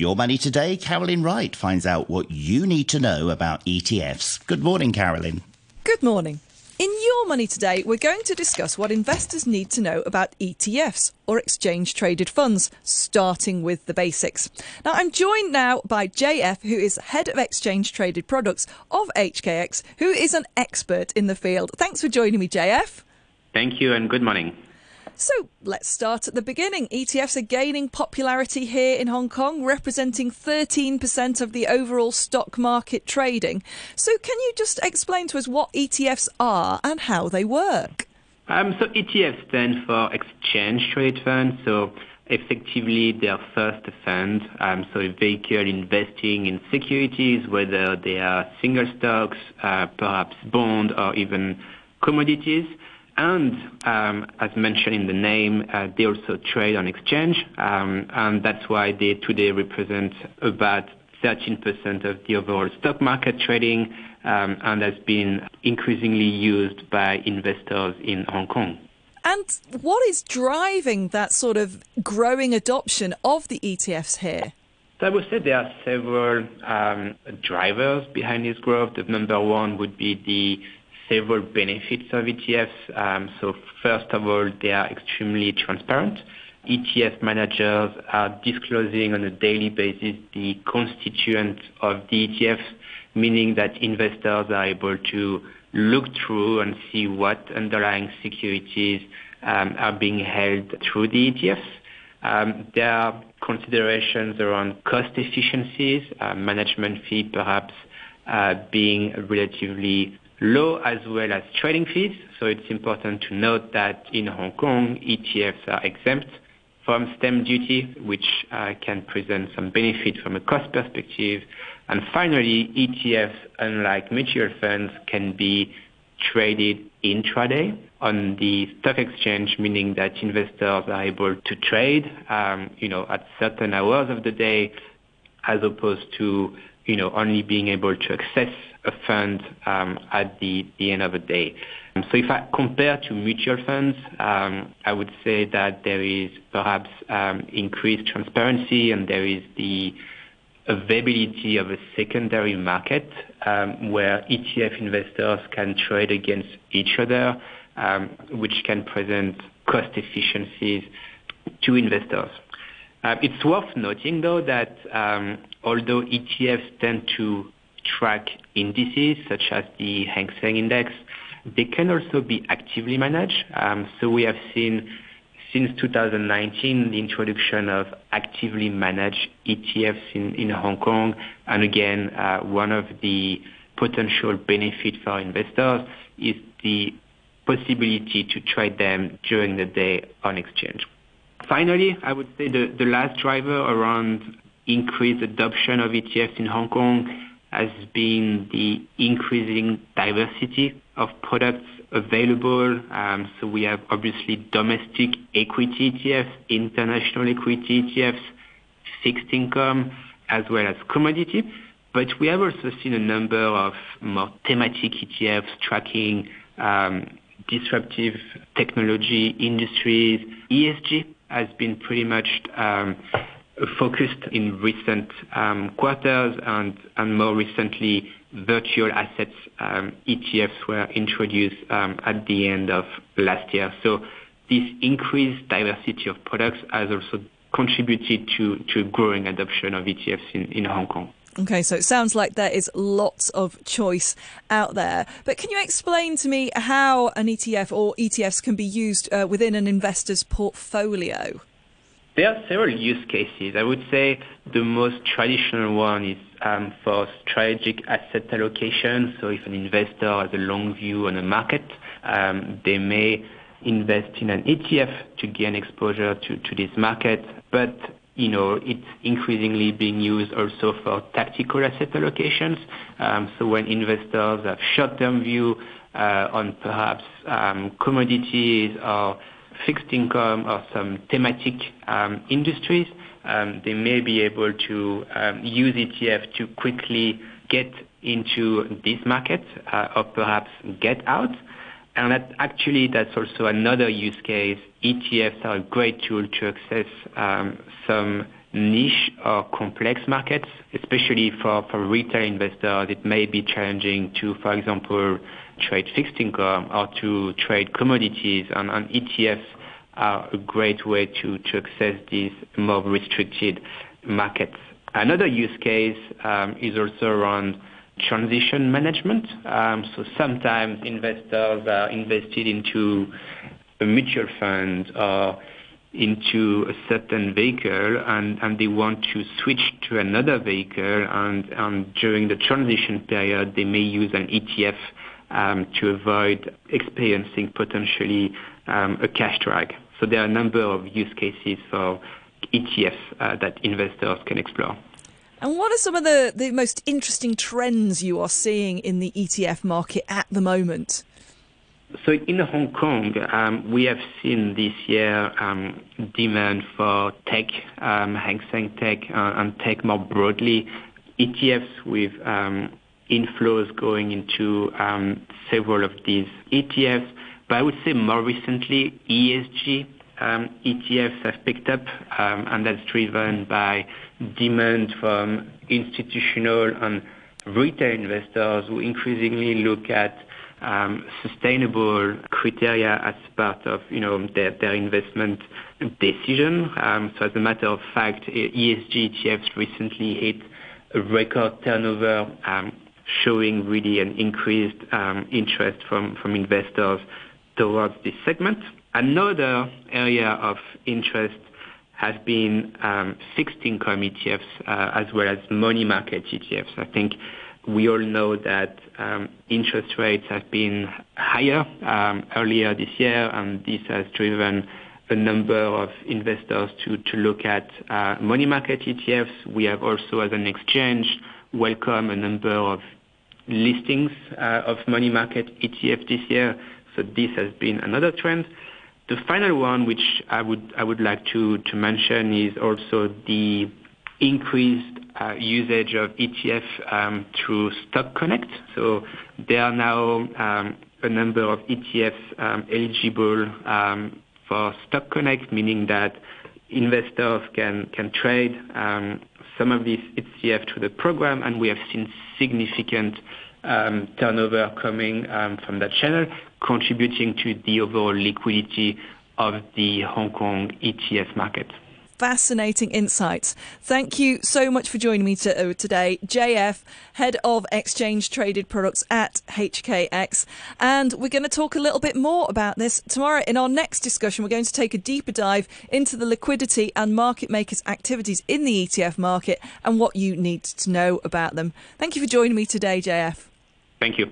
Your Money Today, Carolyn Wright finds out what you need to know about ETFs. Good morning, Carolyn. Good morning. In Your Money Today, we're going to discuss what investors need to know about ETFs, or exchange traded funds, starting with the basics. Now, I'm joined now by JF, who is head of exchange traded products of HKEX, who is an expert in the field. Thanks for joining me, JF. Thank you, and good morning. So let's start at the beginning. ETFs are gaining popularity here in Hong Kong, representing 13% of the overall stock market trading. So, can you just explain to us what ETFs are and how they work? Um, so, ETFs stand for Exchange Traded Funds. So, effectively, they are first fund, um, so a vehicle investing in securities, whether they are single stocks, uh, perhaps bond, or even commodities. And um, as mentioned in the name, uh, they also trade on exchange, um, and that's why they today represent about 13% of the overall stock market trading, um, and has been increasingly used by investors in Hong Kong. And what is driving that sort of growing adoption of the ETFs here? So I would say there are several um, drivers behind this growth. The number one would be the several benefits of ETFs. Um, so first of all, they are extremely transparent. ETF managers are disclosing on a daily basis the constituents of the ETFs, meaning that investors are able to look through and see what underlying securities um, are being held through the ETFs. Um, there are considerations around cost efficiencies, uh, management fee perhaps uh, being relatively low as well as trading fees. So it's important to note that in Hong Kong, ETFs are exempt from stamp duty, which uh, can present some benefit from a cost perspective. And finally, ETFs, unlike mutual funds, can be traded intraday on the stock exchange, meaning that investors are able to trade, um, you know, at certain hours of the day, as opposed to, you know, only being able to access a fund um, at the, the end of the day. Um, so if I compare to mutual funds, um, I would say that there is perhaps um, increased transparency and there is the availability of a secondary market um, where ETF investors can trade against each other, um, which can present cost efficiencies to investors. Uh, it's worth noting, though, that um, although ETFs tend to track indices such as the Hang Seng Index. They can also be actively managed. Um, so we have seen since 2019 the introduction of actively managed ETFs in, Hong Kong. And again, uh, one of the potential benefit for investors is the possibility to trade them during the day on exchange. Finally, I would say the, last driver around increased adoption of ETFs in Hong Kong has been the increasing diversity of products available. Um, so we have obviously domestic equity ETFs, international equity ETFs, fixed income, as well as commodity. But we have also seen a number of more thematic ETFs tracking um, disruptive technology industries. ESG has been pretty much um, focused in recent um, quarters and more recently, virtual assets um, ETFs were introduced um, at the end of last year. So this increased diversity of products has also contributed to growing adoption of ETFs in Hong Kong. Okay, so it sounds like there is lots of choice out there. But can you explain to me how an ETF or ETFs can be used uh, within an investor's portfolio? There are several use cases. I would say the most traditional one is um, for strategic asset allocation. So if an investor has a long view on a market, um, they may invest in an ETF to gain exposure to, to this market. But you know, it's increasingly being used also for tactical asset allocations. Um, so when investors have short-term view uh, on perhaps um, commodities or fixed income or some thematic um, industries, um, they may be able to um, use ETF to quickly get into this market uh, or perhaps get out. And that actually, that's also another use case. ETFs are a great tool to access um, some niche or complex markets, especially for, for retail investors. It may be challenging to, for example, trade fixed income or to trade commodities, and, and ETFs are a great way to, to access these more restricted markets. Another use case um, is also around transition management. Um, so sometimes investors are invested into a mutual fund or into a certain vehicle and, and they want to switch to another vehicle and, and during the transition period they may use an ETF um, to avoid experiencing potentially um, a cash drag. So there are a number of use cases for ETFs uh, that investors can explore. And what are some of the, the most interesting trends you are seeing in the ETF market at the moment? So in Hong Kong, um, we have seen this year um, demand for tech, um, Hang Seng Tech, uh, and tech more broadly, ETFs with um, inflows going into um, several of these ETFs. But I would say more recently, ESG ETFs have picked up, and that's driven by demand from institutional and retail investors who increasingly look at um, sustainable criteria as part of you know their, investment decision. Um, so as a matter of fact, ESG ETFs recently hit a record turnover, um, showing really an increased um, interest from investors towards this segment. Another area of interest has been um, fixed income ETFs uh, as well as money market ETFs. I think we all know that um, interest rates have been higher um, earlier this year, and this has driven a number of investors to, look at uh, money market ETFs. We have also, as an exchange, welcomed a number of listings uh, of money market ETF this year. So this has been another trend. The final one, which I would I would like to, mention, is also the increased uh, usage of ETF um, through Stock Connect. So there are now um, a number of ETFs um, eligible for Stock Connect, meaning that investors can trade some of these ETF through the program, and we have seen significant turnover coming from that channel, contributing to the overall liquidity of the Hong Kong ETF market fascinating insights. Thank you so much for joining me to, uh, today, JF, Head of Exchange Traded Products at HKEX. And we're going to talk a little bit more about this tomorrow in our next discussion. We're going to take a deeper dive into the liquidity and market makers' activities in the ETF market and what you need to know about them. Thank you for joining me today, JF. Thank you.